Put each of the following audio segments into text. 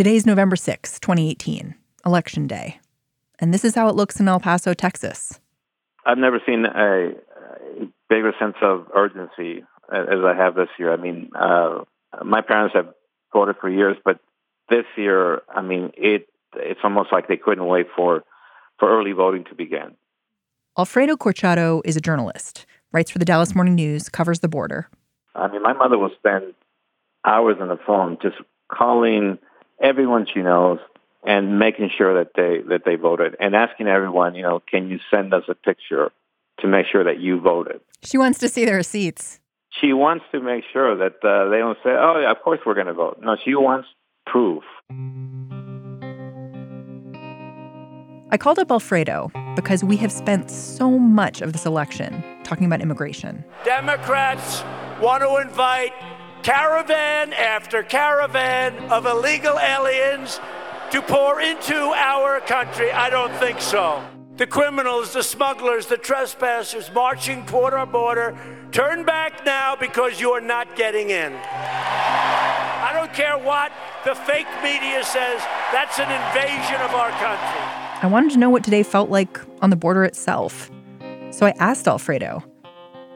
Today's November 6, 2018, Election Day. And this is how it looks in El Paso, Texas. I've never seen a, a bigger sense of urgency as I have this year. I mean, uh, my parents have voted for years, but this year, I mean, it it's almost like they couldn't wait for for early voting to begin. Alfredo Corchado is a journalist, writes for the Dallas Morning News, covers the border. I mean, my mother will spend hours on the phone just calling everyone she knows and making sure that they that they voted and asking everyone, you know, can you send us a picture to make sure that you voted? She wants to see the receipts. She wants to make sure that uh, they don't say, "Oh, yeah, of course we're going to vote." No, she wants proof. I called up Alfredo because we have spent so much of this election talking about immigration. Democrats want to invite caravan after caravan of illegal aliens to pour into our country? I don't think so. The criminals, the smugglers, the trespassers marching toward our border, turn back now because you are not getting in. I don't care what the fake media says, that's an invasion of our country. I wanted to know what today felt like on the border itself. So I asked Alfredo,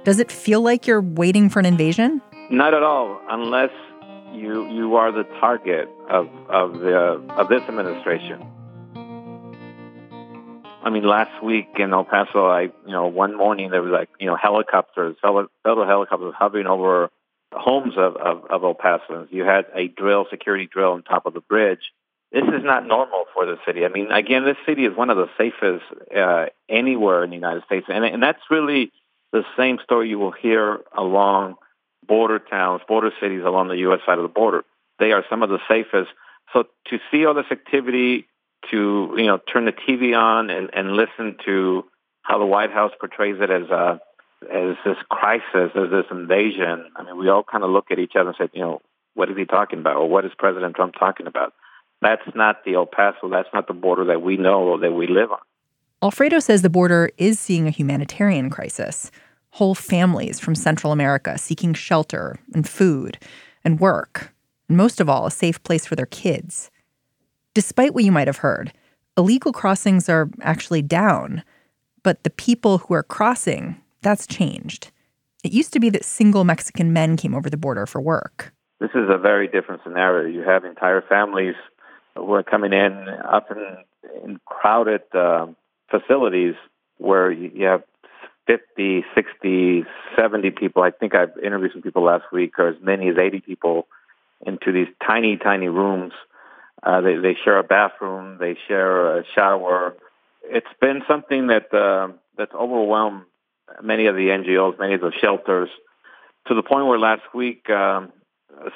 does it feel like you're waiting for an invasion? Not at all, unless you you are the target of of the of this administration. I mean, last week in El Paso, I you know one morning there was like you know helicopters, federal helicopters hovering over homes of, of, of El Pasoans. You had a drill, security drill on top of the bridge. This is not normal for the city. I mean, again, this city is one of the safest uh, anywhere in the United States, and and that's really the same story you will hear along border towns, border cities along the U.S. side of the border. They are some of the safest. So to see all this activity, to you know turn the TV on and, and listen to how the White House portrays it as a as this crisis, as this invasion. I mean, we all kind of look at each other and say, you know, what is he talking about, or what is President Trump talking about? That's not the El Paso. That's not the border that we know or that we live on. Alfredo says the border is seeing a humanitarian crisis whole families from Central America seeking shelter and food and work, and most of all, a safe place for their kids. Despite what you might have heard, illegal crossings are actually down, but the people who are crossing, that's changed. It used to be that single Mexican men came over the border for work. This is a very different scenario. You have entire families who are coming in, often in crowded uh, facilities where you have 50, 60, 70 people. I think I've interviewed some people last week, or as many as 80 people into these tiny, tiny rooms. Uh, they, they share a bathroom, they share a shower. It's been something that uh, that's overwhelmed many of the NGOs, many of the shelters, to the point where last week um,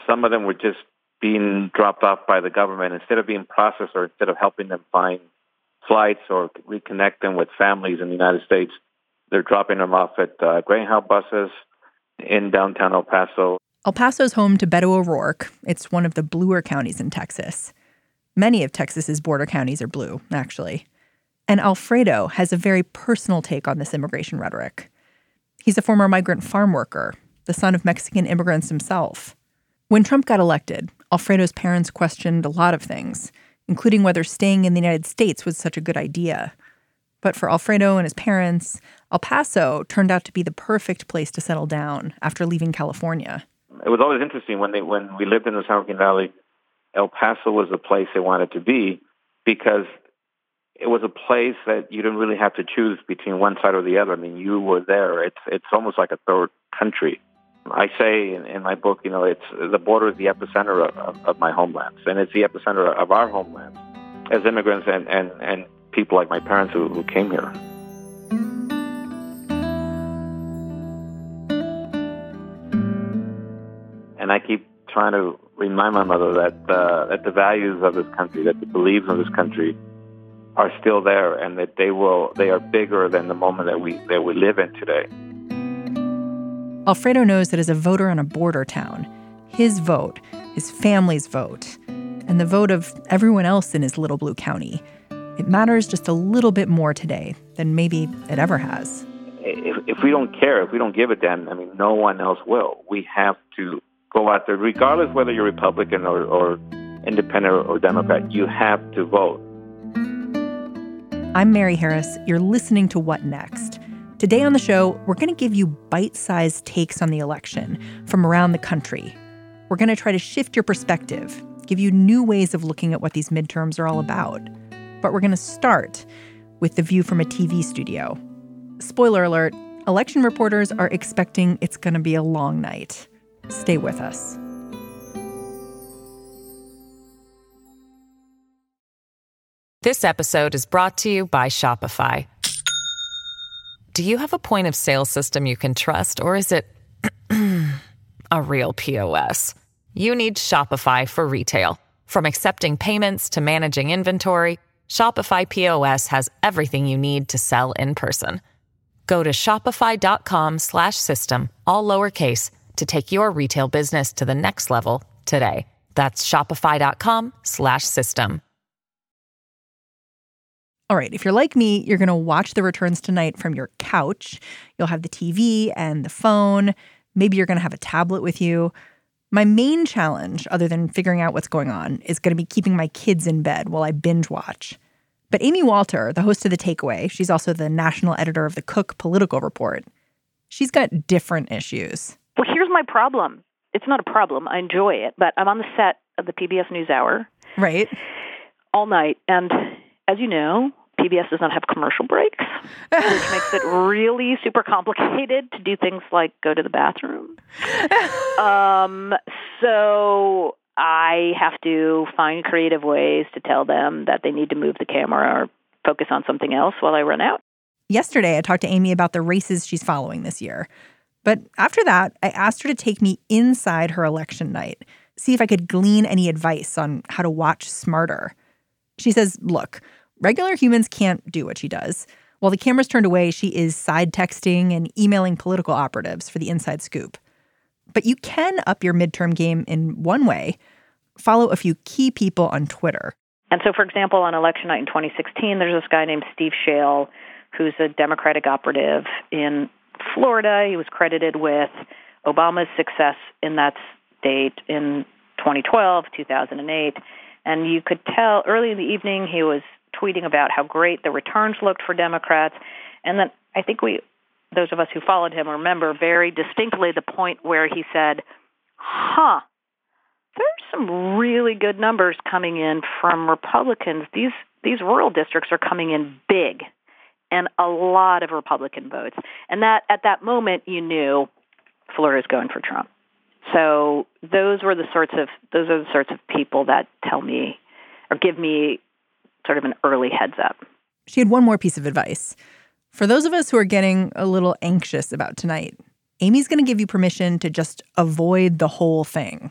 some of them were just being dropped off by the government instead of being processed or instead of helping them find flights or reconnect them with families in the United States they're dropping them off at uh, Greyhound buses in downtown El Paso. El Paso is home to Beto O'Rourke. It's one of the bluer counties in Texas. Many of Texas's border counties are blue, actually. And Alfredo has a very personal take on this immigration rhetoric. He's a former migrant farm worker, the son of Mexican immigrants himself. When Trump got elected, Alfredo's parents questioned a lot of things, including whether staying in the United States was such a good idea. But for Alfredo and his parents, El Paso turned out to be the perfect place to settle down after leaving California. It was always interesting when they when we lived in the San Joaquin Valley. El Paso was the place they wanted to be because it was a place that you didn't really have to choose between one side or the other. I mean, you were there. It's it's almost like a third country. I say in, in my book, you know, it's the border is the epicenter of, of, of my homelands, and it's the epicenter of our homelands as immigrants and and and people like my parents who, who came here. And I keep trying to remind my mother that uh, that the values of this country, that the beliefs of this country, are still there, and that they will they are bigger than the moment that we that we live in today. Alfredo knows that as a voter in a border town, his vote, his family's vote, and the vote of everyone else in his little blue county, it matters just a little bit more today than maybe it ever has. If, if we don't care, if we don't give a damn, I mean, no one else will. We have to go out there, regardless whether you're Republican or, or independent or Democrat, you have to vote. I'm Mary Harris. You're listening to What Next? Today on the show, we're going to give you bite sized takes on the election from around the country. We're going to try to shift your perspective, give you new ways of looking at what these midterms are all about. But we're going to start with the view from a TV studio. Spoiler alert election reporters are expecting it's going to be a long night. Stay with us. This episode is brought to you by Shopify. Do you have a point of sale system you can trust, or is it a real POS? You need Shopify for retail. From accepting payments to managing inventory, Shopify POS has everything you need to sell in person. Go to shopify.com/system all lowercase to take your retail business to the next level today. That's shopify.com/system. All right, if you're like me, you're going to watch the returns tonight from your couch. You'll have the TV and the phone. Maybe you're going to have a tablet with you. My main challenge, other than figuring out what's going on, is going to be keeping my kids in bed while I binge watch. But Amy Walter, the host of The Takeaway, she's also the national editor of the Cook Political Report. She's got different issues. Well, here's my problem. It's not a problem. I enjoy it, but I'm on the set of the PBS NewsHour. Right. All night. And as you know, PBS does not have commercial breaks, which makes it really super complicated to do things like go to the bathroom. Um, so I have to find creative ways to tell them that they need to move the camera or focus on something else while I run out. Yesterday, I talked to Amy about the races she's following this year. But after that, I asked her to take me inside her election night, see if I could glean any advice on how to watch smarter. She says, look, regular humans can't do what she does. While the camera's turned away, she is side texting and emailing political operatives for the inside scoop. But you can up your midterm game in one way follow a few key people on Twitter. And so, for example, on election night in 2016, there's this guy named Steve Schale, who's a Democratic operative in Florida. He was credited with Obama's success in that state in 2012, 2008. And you could tell early in the evening he was tweeting about how great the returns looked for Democrats. And then I think we, those of us who followed him, remember very distinctly the point where he said, huh, there's some really good numbers coming in from Republicans. These these rural districts are coming in big and a lot of Republican votes. And that at that moment you knew Florida's going for Trump. So those were the sorts of those are the sorts of people that tell me or give me sort of an early heads up. She had one more piece of advice. For those of us who are getting a little anxious about tonight, Amy's going to give you permission to just avoid the whole thing.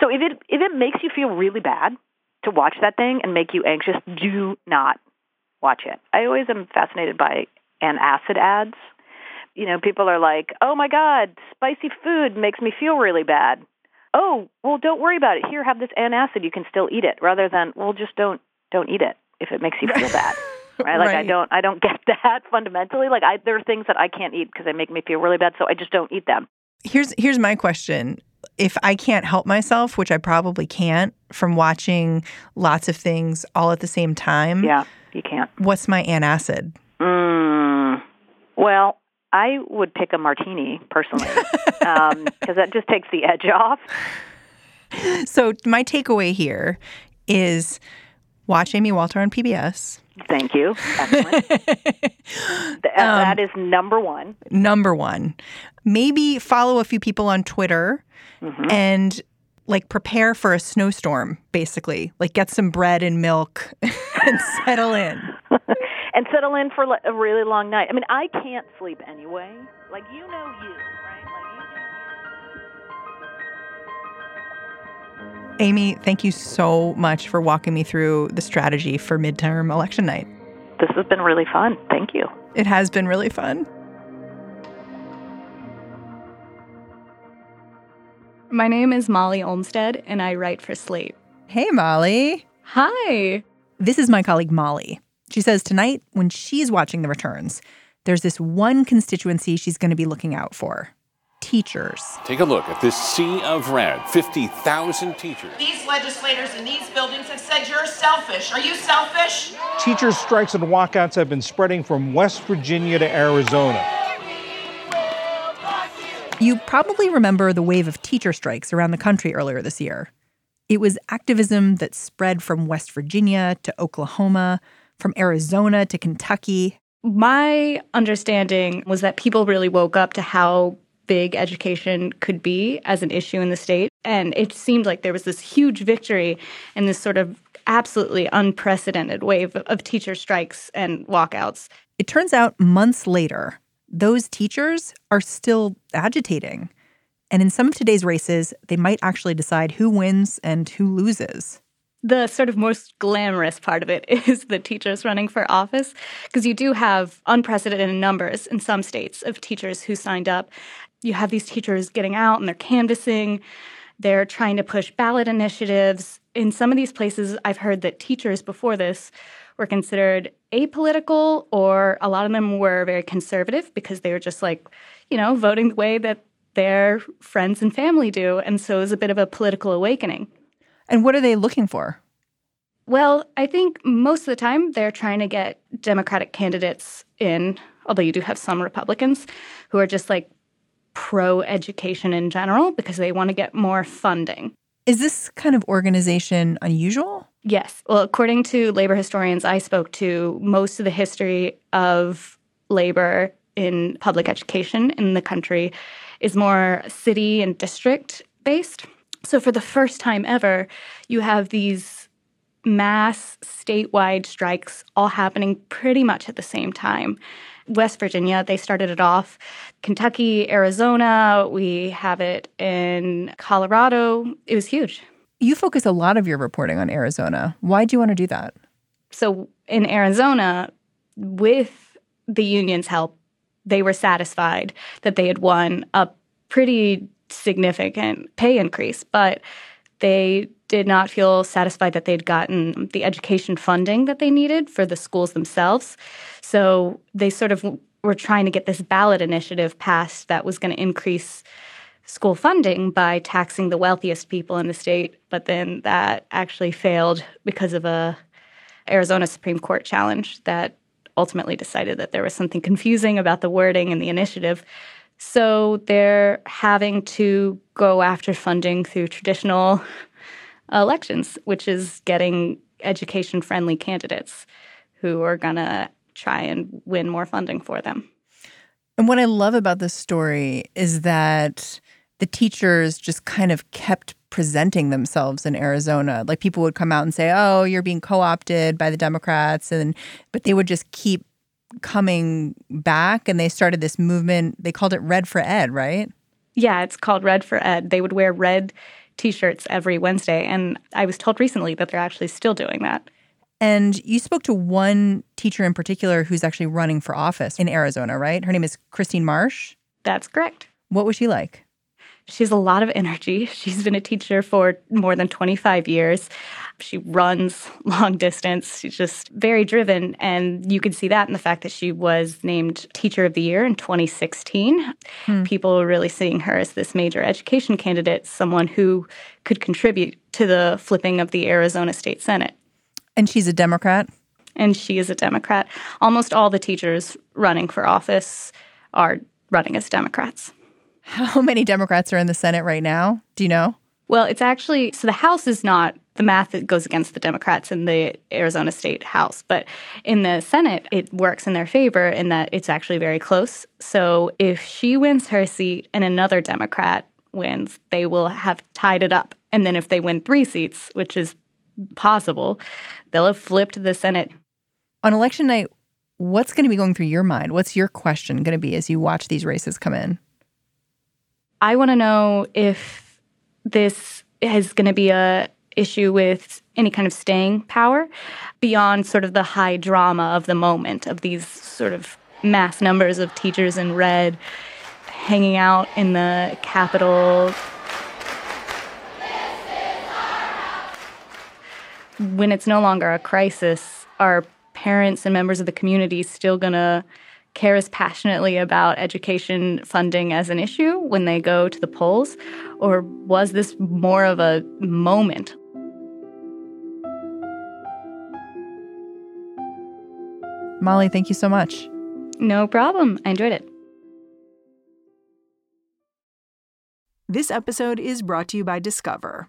So if it if it makes you feel really bad to watch that thing and make you anxious, do not watch it. I always am fascinated by antacid ads. You know, people are like, "Oh my god, spicy food makes me feel really bad." Oh, well, don't worry about it. Here, have this antacid. You can still eat it. Rather than, well, just don't don't eat it if it makes you feel bad. Right? Like Right. I don't I don't get that fundamentally. Like I there are things that I can't eat because they make me feel really bad, so I just don't eat them. Here's here's my question. If I can't help myself, which I probably can't from watching lots of things all at the same time, Yeah, you can't. what's my antacid? Mm, well, I would pick a martini personally because that just takes the edge off. So my takeaway here is watch Amy Walter on PBS. Thank you. Excellent. Th- uh, um, that is number one. Number one, maybe follow a few people on Twitter mm-hmm. and like prepare for a snowstorm, basically. Like get some bread and milk and settle in. and settle in for a really long night. I mean, I can't sleep anyway. Like you know you, Amy, thank you so much for walking me through the strategy for midterm election night. This has been really fun. Thank you. It has been really fun. My name is Molly Olmstead, and I write for Slate. Hey, Molly. Hi. This is my colleague, Molly. She says tonight, when she's watching the returns, there's this one constituency she's going to be looking out for teachers. Take a look at this sea of red 50,000 teachers. These legislators in these buildings have said you're selfish. Are you selfish? Teachers' strikes and walkouts have been spreading from West Virginia to Arizona. You probably remember the wave of teacher strikes around the country earlier this year. It was activism that spread from West Virginia to Oklahoma, from Arizona to Kentucky. My understanding was that people really woke up to how big education could be as an issue in the state. And it seemed like there was this huge victory and this sort of absolutely unprecedented wave of teacher strikes and walkouts. It turns out months later, those teachers are still agitating. And in some of today's races, they might actually decide who wins and who loses. The sort of most glamorous part of it is the teachers running for office, because you do have unprecedented numbers in some states of teachers who signed up. You have these teachers getting out and they're canvassing, they're trying to push ballot initiatives. In some of these places, I've heard that teachers before this were considered apolitical, or a lot of them were very conservative because they were just like, you know, voting the way that their friends and family do. And so it was a bit of a political awakening. And what are they looking for? Well, I think most of the time they're trying to get Democratic candidates in, although you do have some Republicans who are just like pro education in general because they want to get more funding. Is this kind of organization unusual? Yes. Well, according to labor historians I spoke to, most of the history of labor in public education in the country is more city and district based. So, for the first time ever, you have these mass statewide strikes all happening pretty much at the same time. West Virginia, they started it off. Kentucky, Arizona, we have it in Colorado. It was huge. You focus a lot of your reporting on Arizona. Why do you want to do that? So, in Arizona, with the union's help, they were satisfied that they had won a pretty significant pay increase, but they did not feel satisfied that they'd gotten the education funding that they needed for the schools themselves. So they sort of were trying to get this ballot initiative passed that was going to increase school funding by taxing the wealthiest people in the state, but then that actually failed because of a Arizona Supreme Court challenge that ultimately decided that there was something confusing about the wording in the initiative. So they're having to go after funding through traditional elections, which is getting education friendly candidates who are going to try and win more funding for them. And what I love about this story is that the teachers just kind of kept presenting themselves in Arizona. Like people would come out and say, "Oh, you're being co-opted by the Democrats," and but they would just keep coming back and they started this movement. They called it Red for Ed, right? Yeah, it's called Red for Ed. They would wear red t-shirts every Wednesday and I was told recently that they're actually still doing that. And you spoke to one teacher in particular who's actually running for office in Arizona, right? Her name is Christine Marsh. That's correct. What was she like? She has a lot of energy. She's been a teacher for more than 25 years. She runs long distance. She's just very driven. And you can see that in the fact that she was named Teacher of the Year in 2016. Hmm. People are really seeing her as this major education candidate, someone who could contribute to the flipping of the Arizona State Senate. And she's a Democrat? And she is a Democrat. Almost all the teachers running for office are running as Democrats. How many Democrats are in the Senate right now? Do you know? Well, it's actually so the House is not the math that goes against the Democrats in the Arizona State House, but in the Senate, it works in their favor in that it's actually very close. So if she wins her seat and another Democrat wins, they will have tied it up. And then if they win three seats, which is possible, they'll have flipped the Senate. On election night, what's going to be going through your mind? What's your question going to be as you watch these races come in? I want to know if this is going to be a issue with any kind of staying power beyond sort of the high drama of the moment of these sort of mass numbers of teachers in red hanging out in the Capitol. When it's no longer a crisis, are parents and members of the community still going to cares passionately about education funding as an issue when they go to the polls? Or was this more of a moment? Molly, thank you so much. No problem. I enjoyed it. This episode is brought to you by Discover.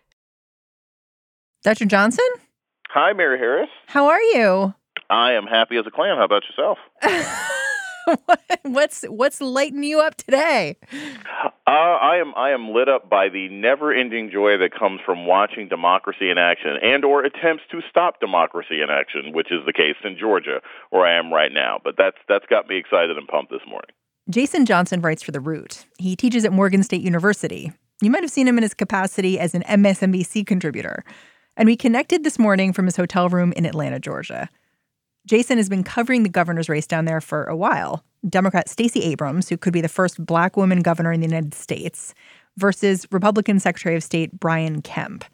Dr. Johnson? Hi, Mary Harris. How are you? I am happy as a clam. How about yourself? what's what's lighting you up today? Uh, I am I am lit up by the never-ending joy that comes from watching democracy in action and or attempts to stop democracy in action, which is the case in Georgia, where I am right now. But that's that's got me excited and pumped this morning. Jason Johnson writes for The Root. He teaches at Morgan State University. You might have seen him in his capacity as an MSNBC contributor. And we connected this morning from his hotel room in Atlanta, Georgia. Jason has been covering the governor's race down there for a while. Democrat Stacey Abrams, who could be the first black woman governor in the United States, versus Republican Secretary of State Brian Kemp.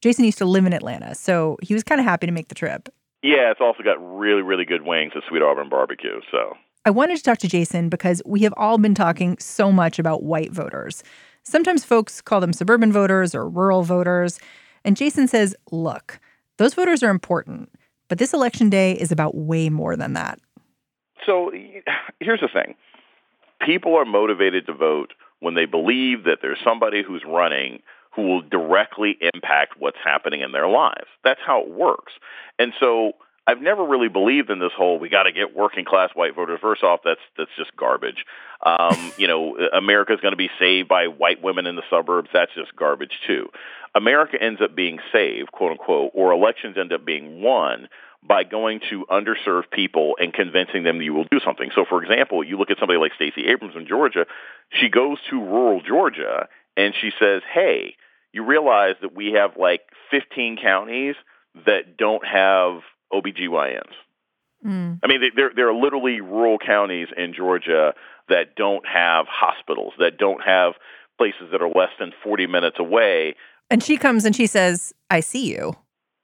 Jason used to live in Atlanta, so he was kind of happy to make the trip. Yeah, it's also got really, really good wings at Sweet Auburn Barbecue. So I wanted to talk to Jason because we have all been talking so much about white voters. Sometimes folks call them suburban voters or rural voters. And Jason says, look, those voters are important, but this election day is about way more than that. So here's the thing people are motivated to vote when they believe that there's somebody who's running who will directly impact what's happening in their lives. That's how it works. And so I've never really believed in this whole we got to get working class white voters. First off, that's that's just garbage. Um, you know, America's going to be saved by white women in the suburbs. That's just garbage too. America ends up being saved, quote unquote, or elections end up being won by going to underserved people and convincing them that you will do something. So, for example, you look at somebody like Stacey Abrams in Georgia. She goes to rural Georgia and she says, "Hey, you realize that we have like 15 counties that don't have OBGYNs. Mm. I mean, there there are literally rural counties in Georgia that don't have hospitals, that don't have places that are less than 40 minutes away. And she comes and she says, "I see you."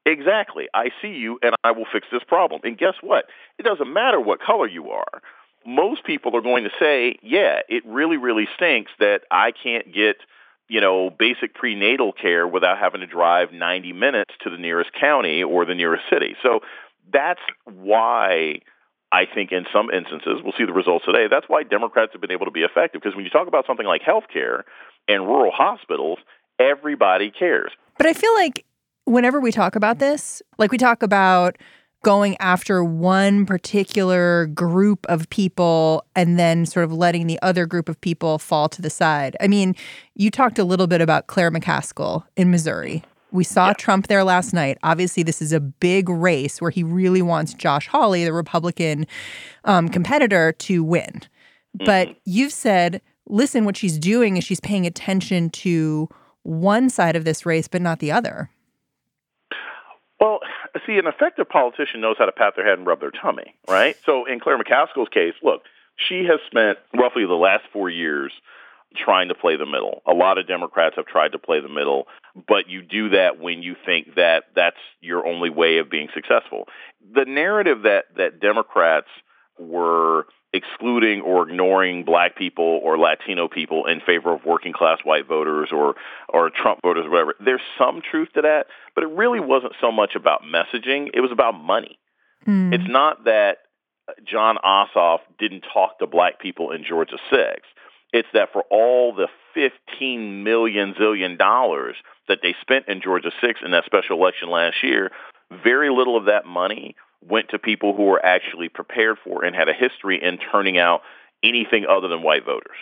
Exactly. I see you and I will fix this problem. And guess what? It doesn't matter what color you are. Most people are going to say, "Yeah, it really really stinks that I can't get you know, basic prenatal care without having to drive 90 minutes to the nearest county or the nearest city. So that's why I think in some instances, we'll see the results today, that's why Democrats have been able to be effective. Because when you talk about something like health care and rural hospitals, everybody cares. But I feel like whenever we talk about this, like we talk about going after one particular group of people and then sort of letting the other group of people fall to the side. I mean, you talked a little bit about Claire McCaskill in Missouri. We saw yeah. Trump there last night. Obviously, this is a big race where he really wants Josh Hawley, the Republican um, competitor, to win. Mm-hmm. But you've said, listen, what she's doing is she's paying attention to one side of this race, but not the other. Well, see, an effective politician knows how to pat their head and rub their tummy, right? So in Claire McCaskill's case, look, she has spent roughly the last four years trying to play the middle. A lot of Democrats have tried to play the middle, but you do that when you think that that's your only way of being successful. The narrative that that Democrats were excluding or ignoring black people or Latino people in favor of working class white voters or or Trump voters or whatever. There's some truth to that, but it really wasn't so much about messaging, it was about money. Mm. It's not that Jon Ossoff didn't talk to black people in Georgia 6. It's that for all the 15 million zillion dollars that they spent in Georgia 6 in that special election last year, very little of that money went to people who were actually prepared for and had a history in turning out anything other than white voters.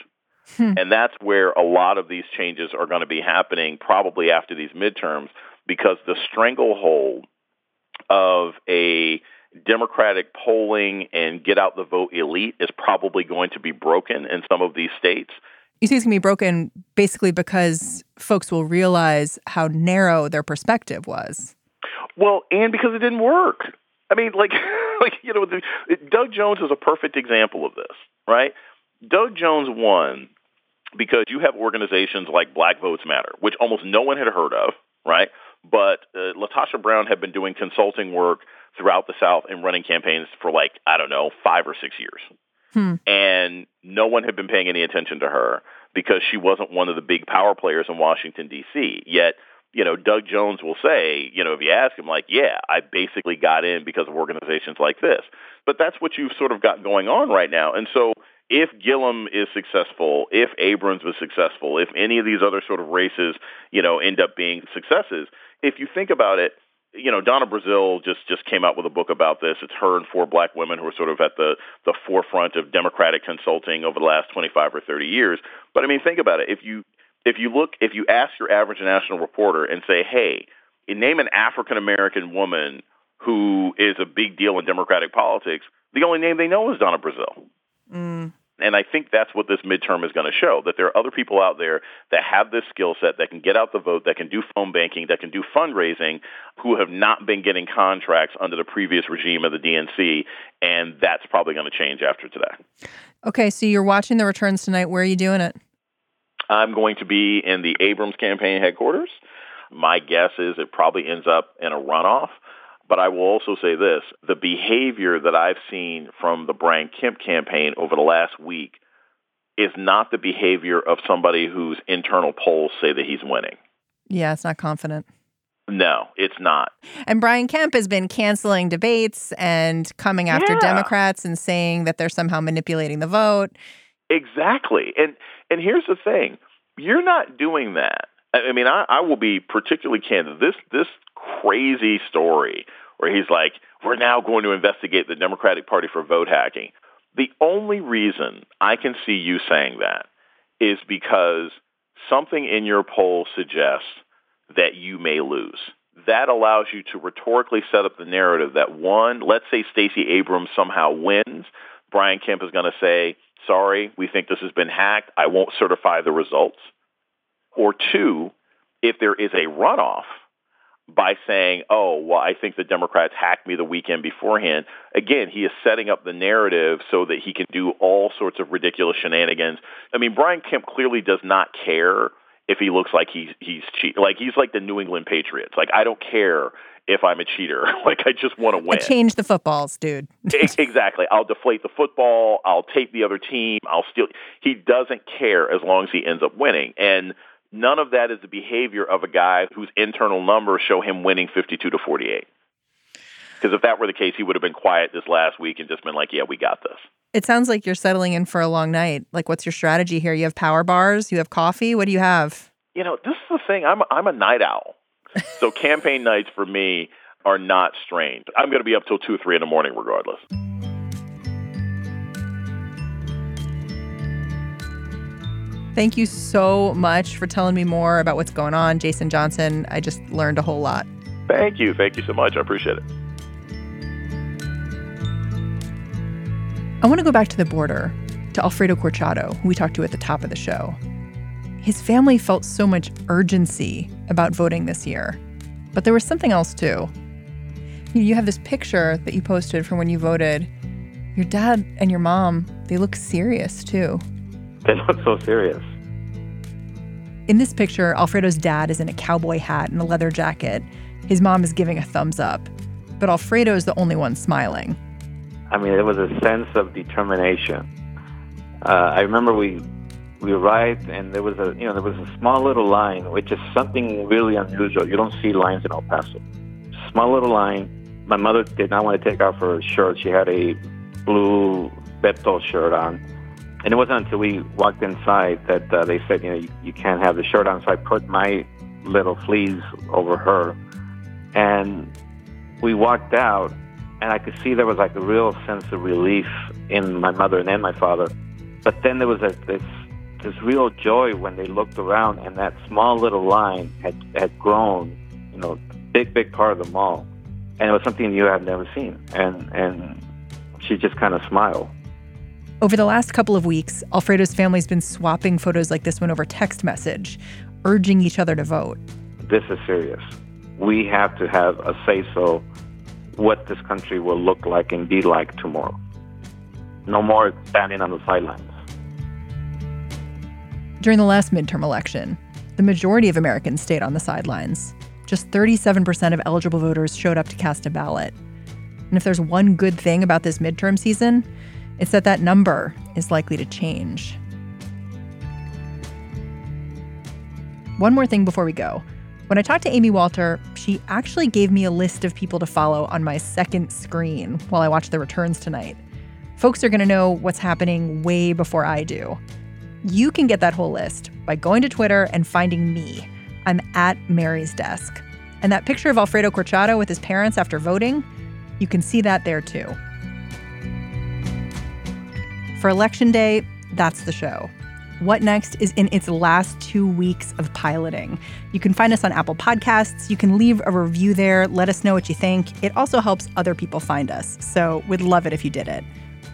Hmm. And that's where a lot of these changes are going to be happening probably after these midterms because the stranglehold of a Democratic polling and get out the vote elite is probably going to be broken in some of these states. You see, it's going to be broken basically because folks will realize how narrow their perspective was. Well, and because it didn't work. I mean, like, like you know, the, Doug Jones is a perfect example of this, right? Doug Jones won because you have organizations like Black Votes Matter, which almost no one had heard of, right? But uh, LaTosha Brown had been doing consulting work throughout the South and running campaigns for like, I don't know, five or six years. Hmm. And no one had been paying any attention to her because she wasn't one of the big power players in Washington, D.C. Yet, you know, Doug Jones will say, you know, if you ask him, like, yeah, I basically got in because of organizations like this. But that's what you've sort of got going on right now. And so if Gillum is successful, if Abrams was successful, if any of these other sort of races, you know, end up being successes, if you think about it, you know, Donna Brazile just just came out with a book about this. It's her and four black women who are sort of at the the forefront of democratic consulting over the last 25 or 30 years. But I mean, think about it. If you if you look if you ask your average national reporter and say, "Hey, name an African American woman who is a big deal in democratic politics," the only name they know is Donna Brazile. Mm. And I think that's what this midterm is going to show that there are other people out there that have this skill set that can get out the vote, that can do phone banking, that can do fundraising, who have not been getting contracts under the previous regime of the DNC. And that's probably going to change after today. Okay, so you're watching the returns tonight. Where are you doing it? I'm going to be in the Abrams campaign headquarters. My guess is it probably ends up in a runoff. But I will also say this the behavior that I've seen from the Brian Kemp campaign over the last week is not the behavior of somebody whose internal polls say that he's winning. Yeah, it's not confident. No, it's not. And Brian Kemp has been canceling debates and coming after yeah. Democrats and saying that they're somehow manipulating the vote. Exactly. And and here's the thing. You're not doing that. I mean, I, I will be particularly candid. This this crazy story where he's like, we're now going to investigate the Democratic Party for vote hacking. The only reason I can see you saying that is because something in your poll suggests that you may lose. That allows you to rhetorically set up the narrative that one, let's say Stacey Abrams somehow wins, Brian Kemp is going to say, sorry, we think this has been hacked. I won't certify the results. Or two, if there is a runoff, by saying, oh, well, I think the Democrats hacked me the weekend beforehand. Again, he is setting up the narrative so that he can do all sorts of ridiculous shenanigans. I mean, Brian Kemp clearly does not care if he looks like he's he's cheat like he's like the New England Patriots. Like I don't care if I'm a cheater. like I just want to win. I change the footballs, dude. exactly. I'll deflate the football. I'll tape the other team. I'll steal. He doesn't care as long as he ends up winning. And None of that is the behavior of a guy whose internal numbers show him winning 52 to 48. Because if that were the case, he would have been quiet this last week and just been like, yeah, we got this. It sounds like you're settling in for a long night. Like, what's your strategy here? You have power bars, you have coffee. What do you have? You know, this is the thing. I'm, I'm a night owl. So campaign nights for me are not strange. I'm going to be up till 2 3 in the morning regardless. Thank you so much for telling me more about what's going on, Jason Johnson. I just learned a whole lot. Thank you. Thank you so much. I appreciate it. I want to go back to the border, to Alfredo Corchado, who we talked to at the top of the show. His family felt so much urgency about voting this year, but there was something else too. You have this picture that you posted from when you voted. Your dad and your mom, they look serious too. They look so serious. In this picture, Alfredo's dad is in a cowboy hat and a leather jacket. His mom is giving a thumbs up, but Alfredo is the only one smiling. I mean, it was a sense of determination. Uh, I remember we we arrived and there was a you know there was a small little line, which is something really unusual. You don't see lines in El Paso. Small little line. My mother did not want to take off her shirt. She had a blue Beto shirt on and it wasn't until we walked inside that uh, they said, you know, you, you can't have the shirt on. So I put my little fleece over her, and we walked out, and I could see there was like a real sense of relief in my mother and then my father. But then there was a, this this real joy when they looked around, and that small little line had had grown, you know, big big part of the mall, and it was something you had never seen. And and she just kind of smiled. Over the last couple of weeks, Alfredo's family's been swapping photos like this one over text message, urging each other to vote. This is serious. We have to have a say so what this country will look like and be like tomorrow. No more standing on the sidelines. During the last midterm election, the majority of Americans stayed on the sidelines. Just 37% of eligible voters showed up to cast a ballot. And if there's one good thing about this midterm season, it's that that number is likely to change. One more thing before we go. When I talked to Amy Walter, she actually gave me a list of people to follow on my second screen while I watch the returns tonight. Folks are going to know what's happening way before I do. You can get that whole list by going to Twitter and finding me. I'm at Mary's desk. And that picture of Alfredo Corchado with his parents after voting, you can see that there too. For Election Day, that's the show. What Next is in its last two weeks of piloting. You can find us on Apple Podcasts. You can leave a review there. Let us know what you think. It also helps other people find us. So we'd love it if you did it.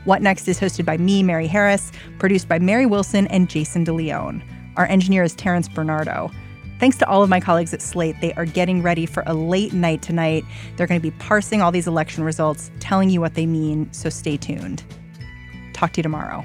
What Next is hosted by me, Mary Harris, produced by Mary Wilson and Jason DeLeon. Our engineer is Terrence Bernardo. Thanks to all of my colleagues at Slate. They are getting ready for a late night tonight. They're going to be parsing all these election results, telling you what they mean, so stay tuned. Talk to you tomorrow.